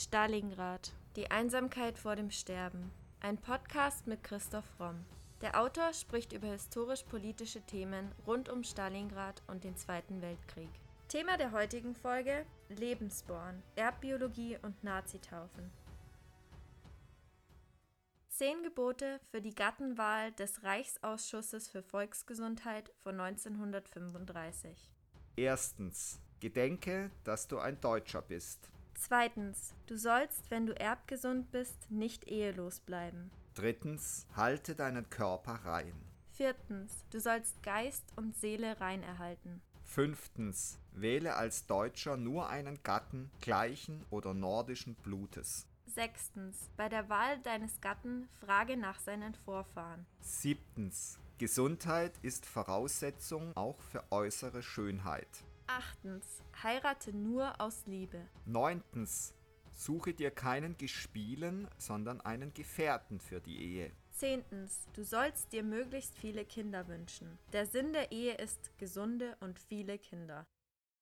Stalingrad. Die Einsamkeit vor dem Sterben. Ein Podcast mit Christoph Romm. Der Autor spricht über historisch-politische Themen rund um Stalingrad und den Zweiten Weltkrieg. Thema der heutigen Folge: Lebensborn, Erbbiologie und Nazitaufen. Zehn Gebote für die Gattenwahl des Reichsausschusses für Volksgesundheit von 1935. Erstens. Gedenke, dass du ein Deutscher bist. Zweitens. Du sollst, wenn du erbgesund bist, nicht ehelos bleiben. Drittens. Halte deinen Körper rein. Viertens. Du sollst Geist und Seele rein erhalten. Fünftens. Wähle als Deutscher nur einen Gatten gleichen oder nordischen Blutes. Sechstens. Bei der Wahl deines Gatten frage nach seinen Vorfahren. Siebtens. Gesundheit ist Voraussetzung auch für äußere Schönheit. Achtens. Heirate nur aus Liebe. Neuntens. Suche dir keinen Gespielen, sondern einen Gefährten für die Ehe. Zehntens. Du sollst dir möglichst viele Kinder wünschen. Der Sinn der Ehe ist gesunde und viele Kinder.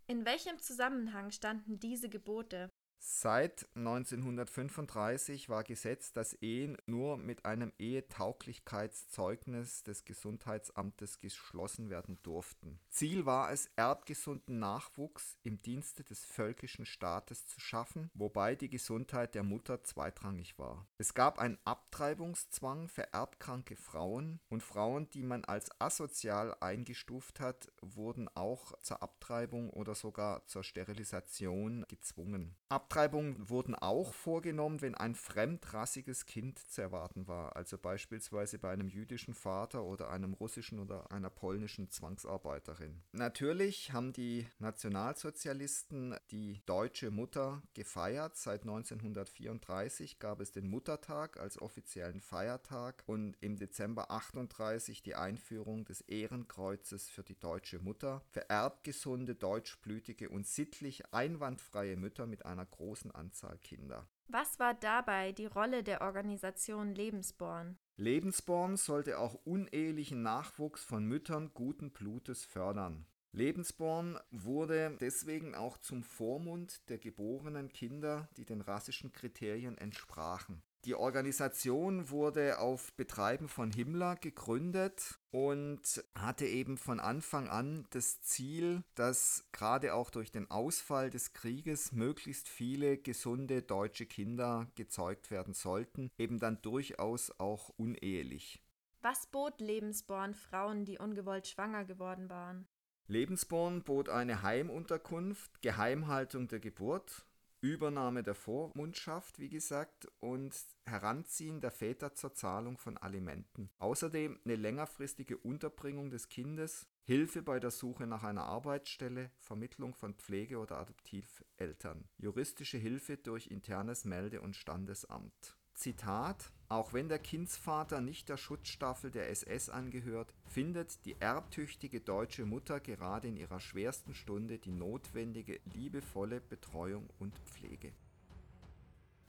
In welchem Zusammenhang standen diese Gebote? Seit 1935 war Gesetz, dass Ehen nur mit einem Ehetauglichkeitszeugnis des Gesundheitsamtes geschlossen werden durften. Ziel war es, erbgesunden Nachwuchs im Dienste des völkischen Staates zu schaffen, wobei die Gesundheit der Mutter zweitrangig war. Es gab einen Abtreibungszwang für erbkranke Frauen und Frauen, die man als asozial eingestuft hat, wurden auch zur Abtreibung oder sogar zur Sterilisation gezwungen. Abtreibungen wurden auch vorgenommen, wenn ein fremdrassiges Kind zu erwarten war, also beispielsweise bei einem jüdischen Vater oder einem russischen oder einer polnischen Zwangsarbeiterin. Natürlich haben die Nationalsozialisten die deutsche Mutter gefeiert. Seit 1934 gab es den Muttertag als offiziellen Feiertag und im Dezember 38 die Einführung des Ehrenkreuzes für die deutsche Mutter für erbgesunde, deutschblütige und sittlich einwandfreie Mütter mit einer großen Anzahl Kinder. Was war dabei die Rolle der Organisation Lebensborn? Lebensborn sollte auch unehelichen Nachwuchs von Müttern guten Blutes fördern. Lebensborn wurde deswegen auch zum Vormund der geborenen Kinder, die den rassischen Kriterien entsprachen. Die Organisation wurde auf Betreiben von Himmler gegründet und hatte eben von Anfang an das Ziel, dass gerade auch durch den Ausfall des Krieges möglichst viele gesunde deutsche Kinder gezeugt werden sollten, eben dann durchaus auch unehelich. Was bot Lebensborn Frauen, die ungewollt schwanger geworden waren? Lebensborn bot eine Heimunterkunft, Geheimhaltung der Geburt, Übernahme der Vormundschaft, wie gesagt, und Heranziehen der Väter zur Zahlung von Alimenten. Außerdem eine längerfristige Unterbringung des Kindes, Hilfe bei der Suche nach einer Arbeitsstelle, Vermittlung von Pflege- oder Adoptiveltern, juristische Hilfe durch internes Melde- und Standesamt. Zitat Auch wenn der Kindsvater nicht der Schutzstaffel der SS angehört, findet die erbtüchtige deutsche Mutter gerade in ihrer schwersten Stunde die notwendige liebevolle Betreuung und Pflege.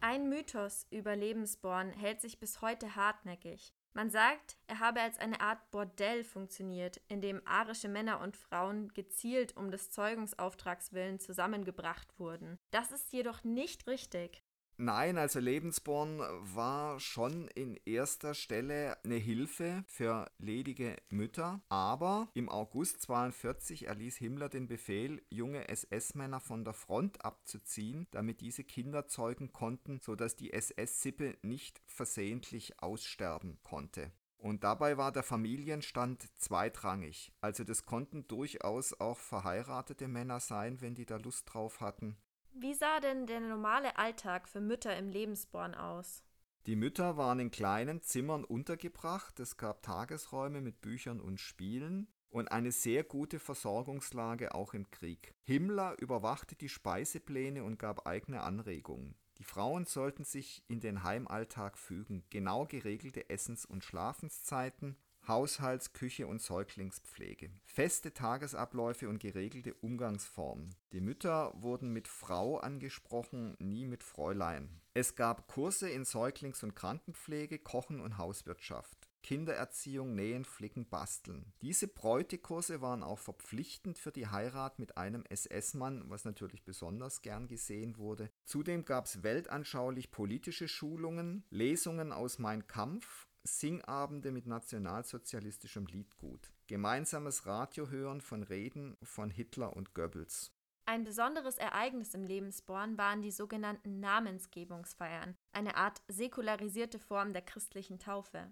Ein Mythos über Lebensborn hält sich bis heute hartnäckig. Man sagt, er habe als eine Art Bordell funktioniert, in dem arische Männer und Frauen gezielt um des Zeugungsauftrags willen zusammengebracht wurden. Das ist jedoch nicht richtig. Nein, also Lebensborn war schon in erster Stelle eine Hilfe für ledige Mütter, aber im August 42 erließ Himmler den Befehl, junge SS-Männer von der Front abzuziehen, damit diese Kinder zeugen konnten, sodass die SS-Sippe nicht versehentlich aussterben konnte. Und dabei war der Familienstand zweitrangig. Also das konnten durchaus auch verheiratete Männer sein, wenn die da Lust drauf hatten. Wie sah denn der normale Alltag für Mütter im Lebensborn aus? Die Mütter waren in kleinen Zimmern untergebracht, es gab Tagesräume mit Büchern und Spielen und eine sehr gute Versorgungslage auch im Krieg. Himmler überwachte die Speisepläne und gab eigene Anregungen. Die Frauen sollten sich in den Heimalltag fügen, genau geregelte Essens- und Schlafenszeiten, Haushalts-, Küche- und Säuglingspflege, feste Tagesabläufe und geregelte Umgangsformen. Die Mütter wurden mit Frau angesprochen, nie mit Fräulein. Es gab Kurse in Säuglings- und Krankenpflege, Kochen und Hauswirtschaft. Kindererziehung, Nähen, Flicken, Basteln. Diese Bräutekurse waren auch verpflichtend für die Heirat mit einem SS-Mann, was natürlich besonders gern gesehen wurde. Zudem gab es weltanschaulich politische Schulungen, Lesungen aus Mein Kampf, Singabende mit nationalsozialistischem Liedgut, gemeinsames Radiohören von Reden von Hitler und Goebbels. Ein besonderes Ereignis im Lebensborn waren die sogenannten Namensgebungsfeiern, eine Art säkularisierte Form der christlichen Taufe.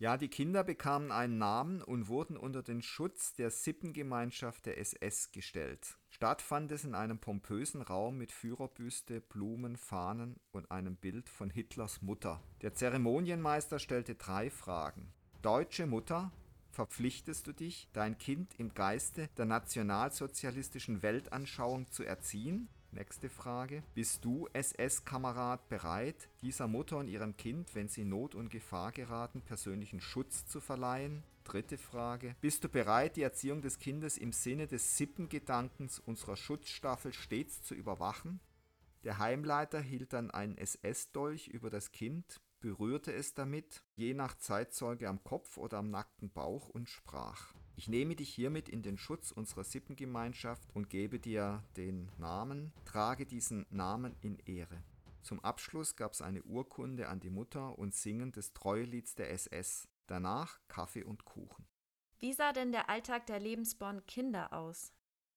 Ja, die Kinder bekamen einen Namen und wurden unter den Schutz der Sippengemeinschaft der SS gestellt. Statt fand es in einem pompösen Raum mit Führerbüste, Blumen, Fahnen und einem Bild von Hitlers Mutter. Der Zeremonienmeister stellte drei Fragen. Deutsche Mutter, verpflichtest du dich, dein Kind im Geiste der nationalsozialistischen Weltanschauung zu erziehen? Nächste Frage. Bist du, SS-Kamerad, bereit, dieser Mutter und ihrem Kind, wenn sie in Not und Gefahr geraten, persönlichen Schutz zu verleihen? Dritte Frage. Bist du bereit, die Erziehung des Kindes im Sinne des Sippengedankens unserer Schutzstaffel stets zu überwachen? Der Heimleiter hielt dann einen SS-Dolch über das Kind, berührte es damit, je nach Zeitzeuge am Kopf oder am nackten Bauch und sprach. Ich nehme dich hiermit in den Schutz unserer Sippengemeinschaft und gebe dir den Namen, trage diesen Namen in Ehre. Zum Abschluss gab es eine Urkunde an die Mutter und Singen des Treuelieds der SS. Danach Kaffee und Kuchen. Wie sah denn der Alltag der lebensborn Kinder aus?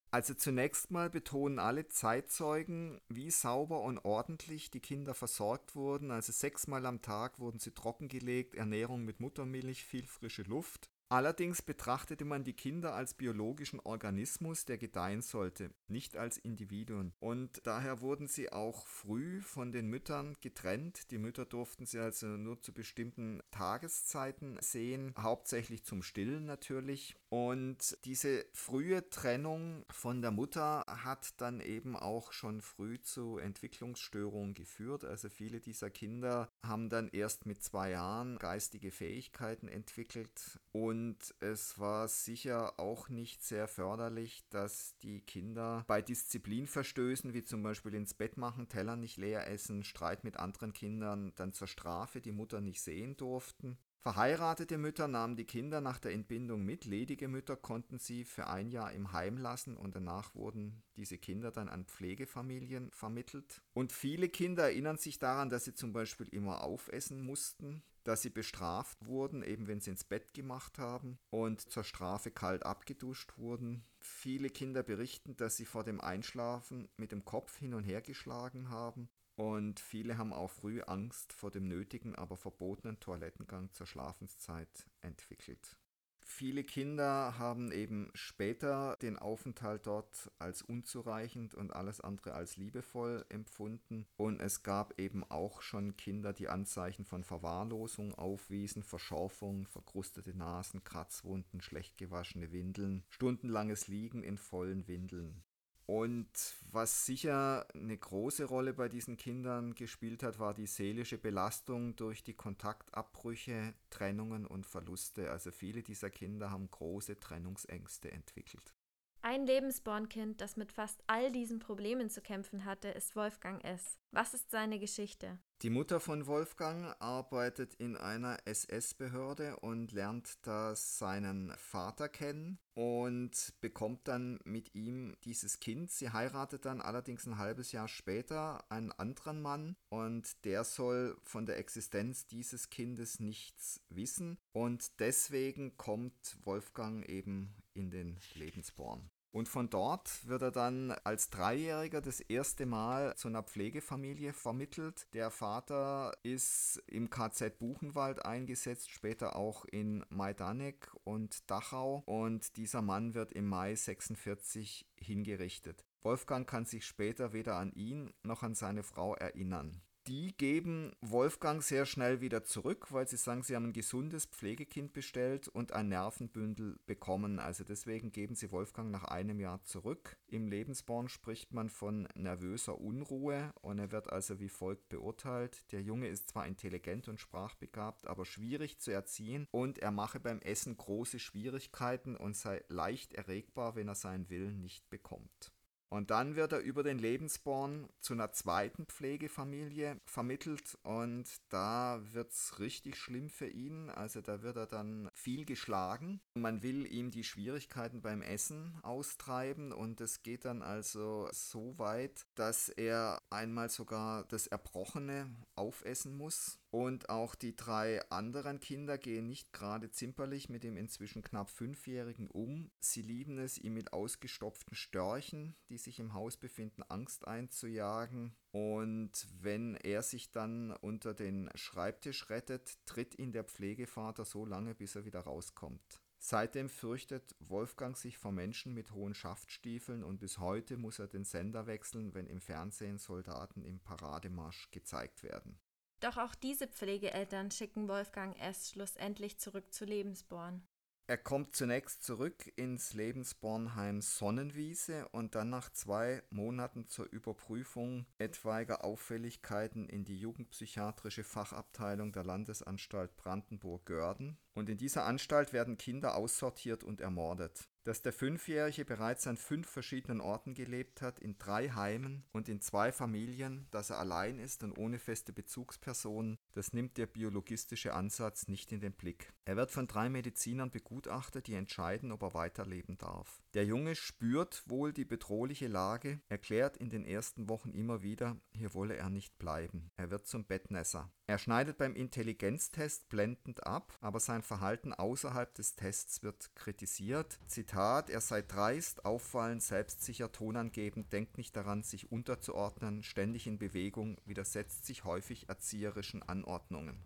Also zunächst mal betonen alle Zeitzeugen, wie sauber und ordentlich die Kinder versorgt wurden. Also sechsmal am Tag wurden sie trockengelegt, Ernährung mit Muttermilch, viel frische Luft. Allerdings betrachtete man die Kinder als biologischen Organismus, der gedeihen sollte, nicht als Individuen. Und daher wurden sie auch früh von den Müttern getrennt. Die Mütter durften sie also nur zu bestimmten Tageszeiten sehen, hauptsächlich zum Stillen natürlich. Und diese frühe Trennung von der Mutter hat dann eben auch schon früh zu Entwicklungsstörungen geführt. Also viele dieser Kinder haben dann erst mit zwei Jahren geistige Fähigkeiten entwickelt und und es war sicher auch nicht sehr förderlich, dass die Kinder bei Disziplinverstößen, wie zum Beispiel ins Bett machen, Teller nicht leer essen, Streit mit anderen Kindern, dann zur Strafe die Mutter nicht sehen durften. Verheiratete Mütter nahmen die Kinder nach der Entbindung mit, ledige Mütter konnten sie für ein Jahr im Heim lassen und danach wurden diese Kinder dann an Pflegefamilien vermittelt. Und viele Kinder erinnern sich daran, dass sie zum Beispiel immer aufessen mussten, dass sie bestraft wurden, eben wenn sie ins Bett gemacht haben und zur Strafe kalt abgeduscht wurden. Viele Kinder berichten, dass sie vor dem Einschlafen mit dem Kopf hin und her geschlagen haben und viele haben auch früh Angst vor dem nötigen, aber verbotenen Toilettengang zur Schlafenszeit entwickelt. Viele Kinder haben eben später den Aufenthalt dort als unzureichend und alles andere als liebevoll empfunden. Und es gab eben auch schon Kinder, die Anzeichen von Verwahrlosung aufwiesen, Verschorfung, verkrustete Nasen, Kratzwunden, schlecht gewaschene Windeln, stundenlanges Liegen in vollen Windeln. Und was sicher eine große Rolle bei diesen Kindern gespielt hat, war die seelische Belastung durch die Kontaktabbrüche, Trennungen und Verluste. Also viele dieser Kinder haben große Trennungsängste entwickelt. Ein Lebensbornkind, das mit fast all diesen Problemen zu kämpfen hatte, ist Wolfgang S. Was ist seine Geschichte? Die Mutter von Wolfgang arbeitet in einer SS-Behörde und lernt da seinen Vater kennen und bekommt dann mit ihm dieses Kind. Sie heiratet dann allerdings ein halbes Jahr später einen anderen Mann und der soll von der Existenz dieses Kindes nichts wissen und deswegen kommt Wolfgang eben in den Lebensborn. Und von dort wird er dann als Dreijähriger das erste Mal zu einer Pflegefamilie vermittelt. Der Vater ist im KZ Buchenwald eingesetzt, später auch in Majdanek und Dachau. Und dieser Mann wird im Mai 46 hingerichtet. Wolfgang kann sich später weder an ihn noch an seine Frau erinnern die geben Wolfgang sehr schnell wieder zurück, weil sie sagen, sie haben ein gesundes Pflegekind bestellt und ein Nervenbündel bekommen. Also deswegen geben sie Wolfgang nach einem Jahr zurück. Im Lebensborn spricht man von nervöser Unruhe und er wird also wie folgt beurteilt. Der Junge ist zwar intelligent und sprachbegabt, aber schwierig zu erziehen und er mache beim Essen große Schwierigkeiten und sei leicht erregbar, wenn er seinen Willen nicht bekommt. Und dann wird er über den Lebensborn zu einer zweiten Pflegefamilie vermittelt und da wird es richtig schlimm für ihn. Also da wird er dann viel geschlagen. Man will ihm die Schwierigkeiten beim Essen austreiben und es geht dann also so weit, dass er einmal sogar das Erbrochene aufessen muss. Und auch die drei anderen Kinder gehen nicht gerade zimperlich mit dem inzwischen knapp Fünfjährigen um. Sie lieben es, ihm mit ausgestopften Störchen, die sich im Haus befinden, Angst einzujagen. Und wenn er sich dann unter den Schreibtisch rettet, tritt ihn der Pflegevater so lange, bis er wieder rauskommt. Seitdem fürchtet Wolfgang sich vor Menschen mit hohen Schaftstiefeln und bis heute muss er den Sender wechseln, wenn im Fernsehen Soldaten im Parademarsch gezeigt werden. Doch auch diese Pflegeeltern schicken Wolfgang S. schlussendlich zurück zu Lebensborn. Er kommt zunächst zurück ins Lebensbornheim Sonnenwiese und dann nach zwei Monaten zur Überprüfung etwaiger Auffälligkeiten in die jugendpsychiatrische Fachabteilung der Landesanstalt Brandenburg-Görden. Und in dieser Anstalt werden Kinder aussortiert und ermordet dass der Fünfjährige bereits an fünf verschiedenen Orten gelebt hat, in drei Heimen und in zwei Familien, dass er allein ist und ohne feste Bezugspersonen, das nimmt der biologistische Ansatz nicht in den Blick. Er wird von drei Medizinern begutachtet, die entscheiden, ob er weiterleben darf. Der Junge spürt wohl die bedrohliche Lage, erklärt in den ersten Wochen immer wieder, hier wolle er nicht bleiben. Er wird zum Bettnässer. Er schneidet beim Intelligenztest blendend ab, aber sein Verhalten außerhalb des Tests wird kritisiert. Zitat, er sei dreist, auffallend, selbstsicher, tonangebend, denkt nicht daran, sich unterzuordnen, ständig in Bewegung, widersetzt sich häufig erzieherischen Anordnungen.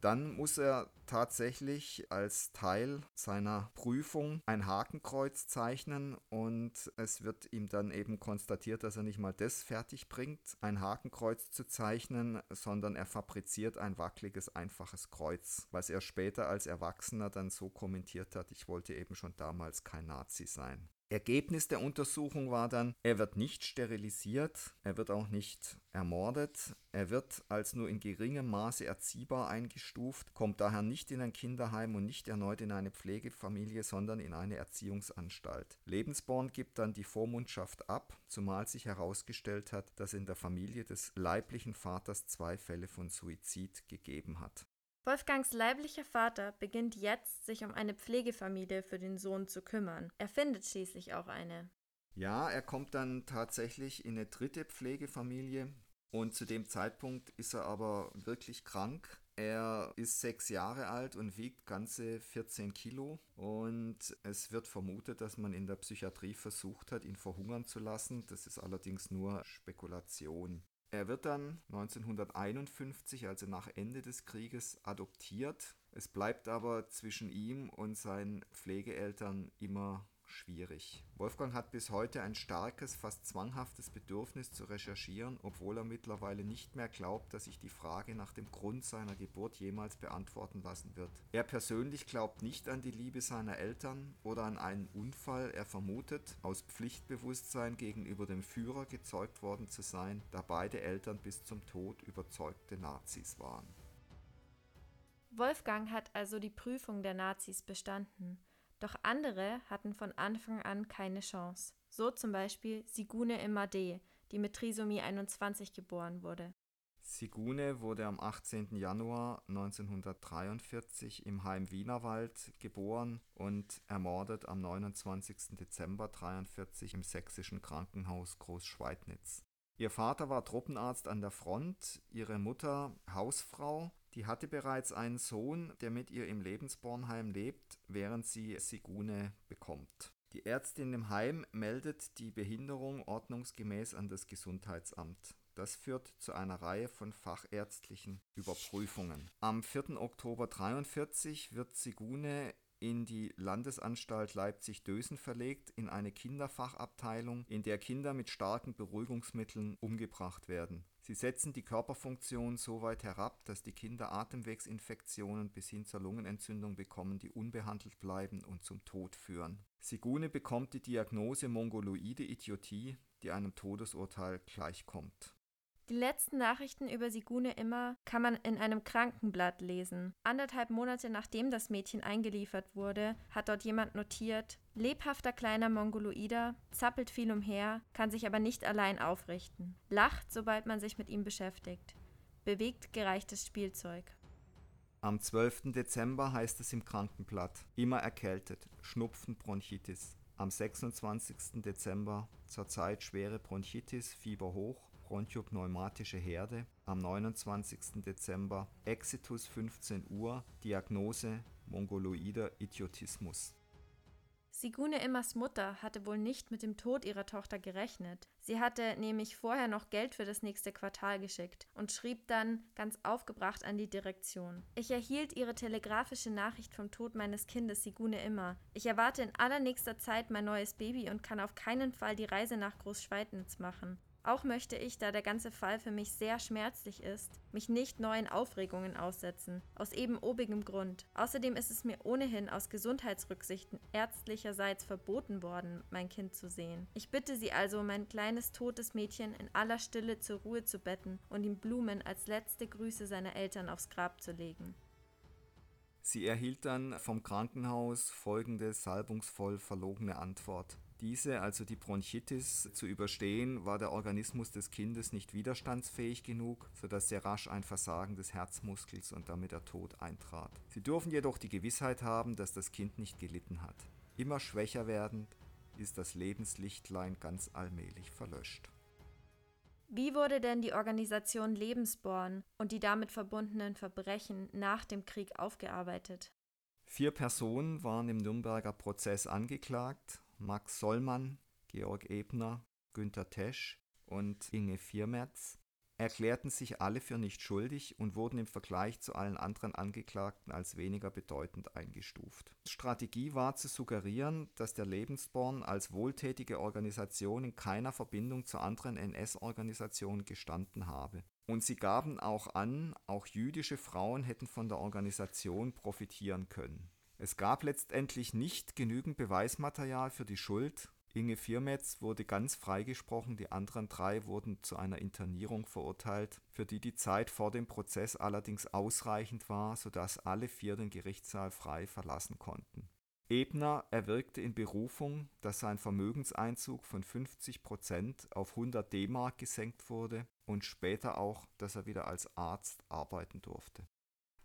Dann muss er tatsächlich als Teil seiner Prüfung ein Hakenkreuz zeichnen und es wird ihm dann eben konstatiert, dass er nicht mal das fertig bringt, ein Hakenkreuz zu zeichnen, sondern er fabriziert ein wackeliges, einfaches Kreuz, was er später als Erwachsener dann so kommentiert hat, ich wollte eben schon damals kein Nazi sein. Ergebnis der Untersuchung war dann, er wird nicht sterilisiert, er wird auch nicht ermordet, er wird als nur in geringem Maße erziehbar eingestuft, kommt daher nicht in ein Kinderheim und nicht erneut in eine Pflegefamilie, sondern in eine Erziehungsanstalt. Lebensborn gibt dann die Vormundschaft ab, zumal sich herausgestellt hat, dass in der Familie des leiblichen Vaters zwei Fälle von Suizid gegeben hat. Wolfgangs leiblicher Vater beginnt jetzt, sich um eine Pflegefamilie für den Sohn zu kümmern. Er findet schließlich auch eine. Ja, er kommt dann tatsächlich in eine dritte Pflegefamilie und zu dem Zeitpunkt ist er aber wirklich krank. Er ist sechs Jahre alt und wiegt ganze 14 Kilo und es wird vermutet, dass man in der Psychiatrie versucht hat, ihn verhungern zu lassen. Das ist allerdings nur Spekulation. Er wird dann 1951, also nach Ende des Krieges, adoptiert. Es bleibt aber zwischen ihm und seinen Pflegeeltern immer schwierig. Wolfgang hat bis heute ein starkes, fast zwanghaftes Bedürfnis zu recherchieren, obwohl er mittlerweile nicht mehr glaubt, dass sich die Frage nach dem Grund seiner Geburt jemals beantworten lassen wird. Er persönlich glaubt nicht an die Liebe seiner Eltern oder an einen Unfall. Er vermutet, aus Pflichtbewusstsein gegenüber dem Führer gezeugt worden zu sein, da beide Eltern bis zum Tod überzeugte Nazis waren. Wolfgang hat also die Prüfung der Nazis bestanden. Doch andere hatten von Anfang an keine Chance. So zum Beispiel Sigune Imade, die mit Trisomie 21 geboren wurde. Sigune wurde am 18. Januar 1943 im Heim Wienerwald geboren und ermordet am 29. Dezember 1943 im sächsischen Krankenhaus Großschweidnitz. Ihr Vater war Truppenarzt an der Front, ihre Mutter Hausfrau die hatte bereits einen Sohn, der mit ihr im Lebensbornheim lebt, während sie Sigune bekommt. Die Ärztin im Heim meldet die Behinderung ordnungsgemäß an das Gesundheitsamt. Das führt zu einer Reihe von fachärztlichen Überprüfungen. Am 4. Oktober 1943 wird Sigune in die Landesanstalt Leipzig-Dösen verlegt, in eine Kinderfachabteilung, in der Kinder mit starken Beruhigungsmitteln umgebracht werden. Sie setzen die Körperfunktion so weit herab, dass die Kinder Atemwegsinfektionen bis hin zur Lungenentzündung bekommen, die unbehandelt bleiben und zum Tod führen. Sigune bekommt die Diagnose mongoloide Idiotie, die einem Todesurteil gleichkommt. Die letzten Nachrichten über Sigune Immer kann man in einem Krankenblatt lesen. Anderthalb Monate nachdem das Mädchen eingeliefert wurde, hat dort jemand notiert, lebhafter kleiner Mongoloider, zappelt viel umher, kann sich aber nicht allein aufrichten, lacht, sobald man sich mit ihm beschäftigt, bewegt gereichtes Spielzeug. Am 12. Dezember heißt es im Krankenblatt, immer erkältet, Schnupfen, Bronchitis. Am 26. Dezember zurzeit schwere Bronchitis, Fieber hoch, bronchopneumatische Herde. Am 29. Dezember Exitus 15 Uhr, Diagnose Mongoloider Idiotismus. Sigune Immers Mutter hatte wohl nicht mit dem Tod ihrer Tochter gerechnet. Sie hatte nämlich vorher noch Geld für das nächste Quartal geschickt und schrieb dann ganz aufgebracht an die Direktion. Ich erhielt Ihre telegrafische Nachricht vom Tod meines Kindes Sigune Immer. Ich erwarte in allernächster Zeit mein neues Baby und kann auf keinen Fall die Reise nach Großschweidnitz machen. Auch möchte ich, da der ganze Fall für mich sehr schmerzlich ist, mich nicht neuen Aufregungen aussetzen, aus eben obigem Grund. Außerdem ist es mir ohnehin aus Gesundheitsrücksichten ärztlicherseits verboten worden, mein Kind zu sehen. Ich bitte Sie also, mein kleines totes Mädchen in aller Stille zur Ruhe zu betten und ihm Blumen als letzte Grüße seiner Eltern aufs Grab zu legen. Sie erhielt dann vom Krankenhaus folgende salbungsvoll verlogene Antwort. Diese, also die Bronchitis, zu überstehen, war der Organismus des Kindes nicht widerstandsfähig genug, sodass sehr rasch ein Versagen des Herzmuskels und damit der Tod eintrat. Sie dürfen jedoch die Gewissheit haben, dass das Kind nicht gelitten hat. Immer schwächer werdend ist das Lebenslichtlein ganz allmählich verlöscht. Wie wurde denn die Organisation Lebensborn und die damit verbundenen Verbrechen nach dem Krieg aufgearbeitet? Vier Personen waren im Nürnberger Prozess angeklagt, Max Sollmann, Georg Ebner, Günter Tesch und Inge Viermetz erklärten sich alle für nicht schuldig und wurden im Vergleich zu allen anderen Angeklagten als weniger bedeutend eingestuft. Strategie war zu suggerieren, dass der Lebensborn als wohltätige Organisation in keiner Verbindung zu anderen NS-Organisationen gestanden habe. Und sie gaben auch an, auch jüdische Frauen hätten von der Organisation profitieren können. Es gab letztendlich nicht genügend Beweismaterial für die Schuld. Inge Viermetz wurde ganz freigesprochen, die anderen drei wurden zu einer Internierung verurteilt, für die die Zeit vor dem Prozess allerdings ausreichend war, sodass alle vier den Gerichtssaal frei verlassen konnten. Ebner erwirkte in Berufung, dass sein Vermögenseinzug von 50 Prozent auf 100 D-Mark gesenkt wurde und später auch, dass er wieder als Arzt arbeiten durfte.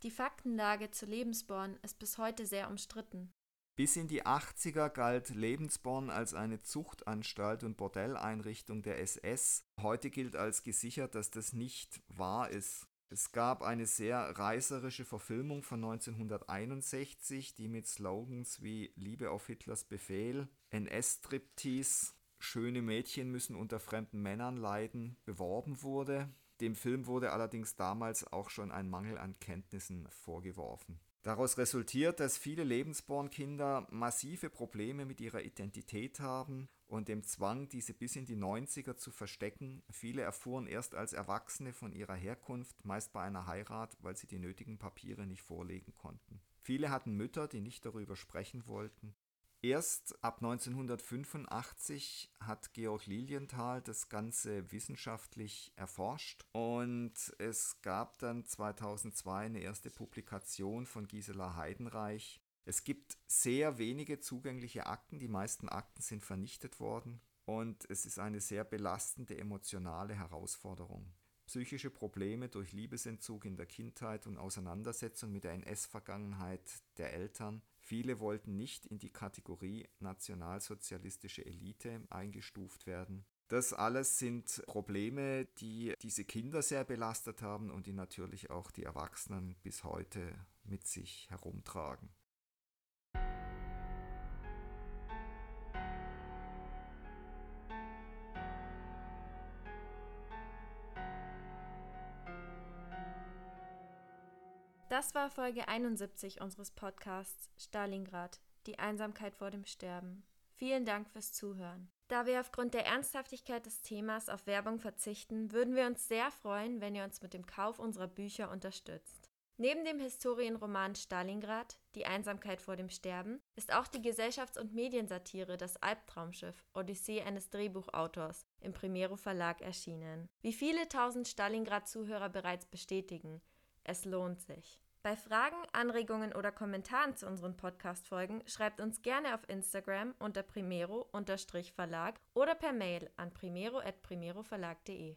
Die Faktenlage zu Lebensborn ist bis heute sehr umstritten. Bis in die 80er galt Lebensborn als eine Zuchtanstalt und Bordelleinrichtung der SS. Heute gilt als gesichert, dass das nicht wahr ist. Es gab eine sehr reißerische Verfilmung von 1961, die mit Slogans wie Liebe auf Hitlers Befehl, NS-Striptease, schöne Mädchen müssen unter fremden Männern leiden, beworben wurde. Dem Film wurde allerdings damals auch schon ein Mangel an Kenntnissen vorgeworfen. Daraus resultiert, dass viele Lebensbornkinder massive Probleme mit ihrer Identität haben und dem Zwang, diese bis in die 90er zu verstecken. Viele erfuhren erst als Erwachsene von ihrer Herkunft, meist bei einer Heirat, weil sie die nötigen Papiere nicht vorlegen konnten. Viele hatten Mütter, die nicht darüber sprechen wollten. Erst ab 1985 hat Georg Lilienthal das Ganze wissenschaftlich erforscht und es gab dann 2002 eine erste Publikation von Gisela Heidenreich. Es gibt sehr wenige zugängliche Akten, die meisten Akten sind vernichtet worden und es ist eine sehr belastende emotionale Herausforderung. Psychische Probleme durch Liebesentzug in der Kindheit und Auseinandersetzung mit der NS-Vergangenheit der Eltern Viele wollten nicht in die Kategorie nationalsozialistische Elite eingestuft werden. Das alles sind Probleme, die diese Kinder sehr belastet haben und die natürlich auch die Erwachsenen bis heute mit sich herumtragen. Das war Folge 71 unseres Podcasts Stalingrad, die Einsamkeit vor dem Sterben. Vielen Dank fürs Zuhören. Da wir aufgrund der Ernsthaftigkeit des Themas auf Werbung verzichten, würden wir uns sehr freuen, wenn ihr uns mit dem Kauf unserer Bücher unterstützt. Neben dem Historienroman Stalingrad, Die Einsamkeit vor dem Sterben, ist auch die Gesellschafts- und Mediensatire Das Albtraumschiff, Odyssee eines Drehbuchautors im Primero Verlag erschienen. Wie viele tausend Stalingrad-Zuhörer bereits bestätigen, es lohnt sich. Bei Fragen, Anregungen oder Kommentaren zu unseren Podcast-Folgen schreibt uns gerne auf Instagram unter primero-verlag oder per Mail an primero.primeroverlag.de.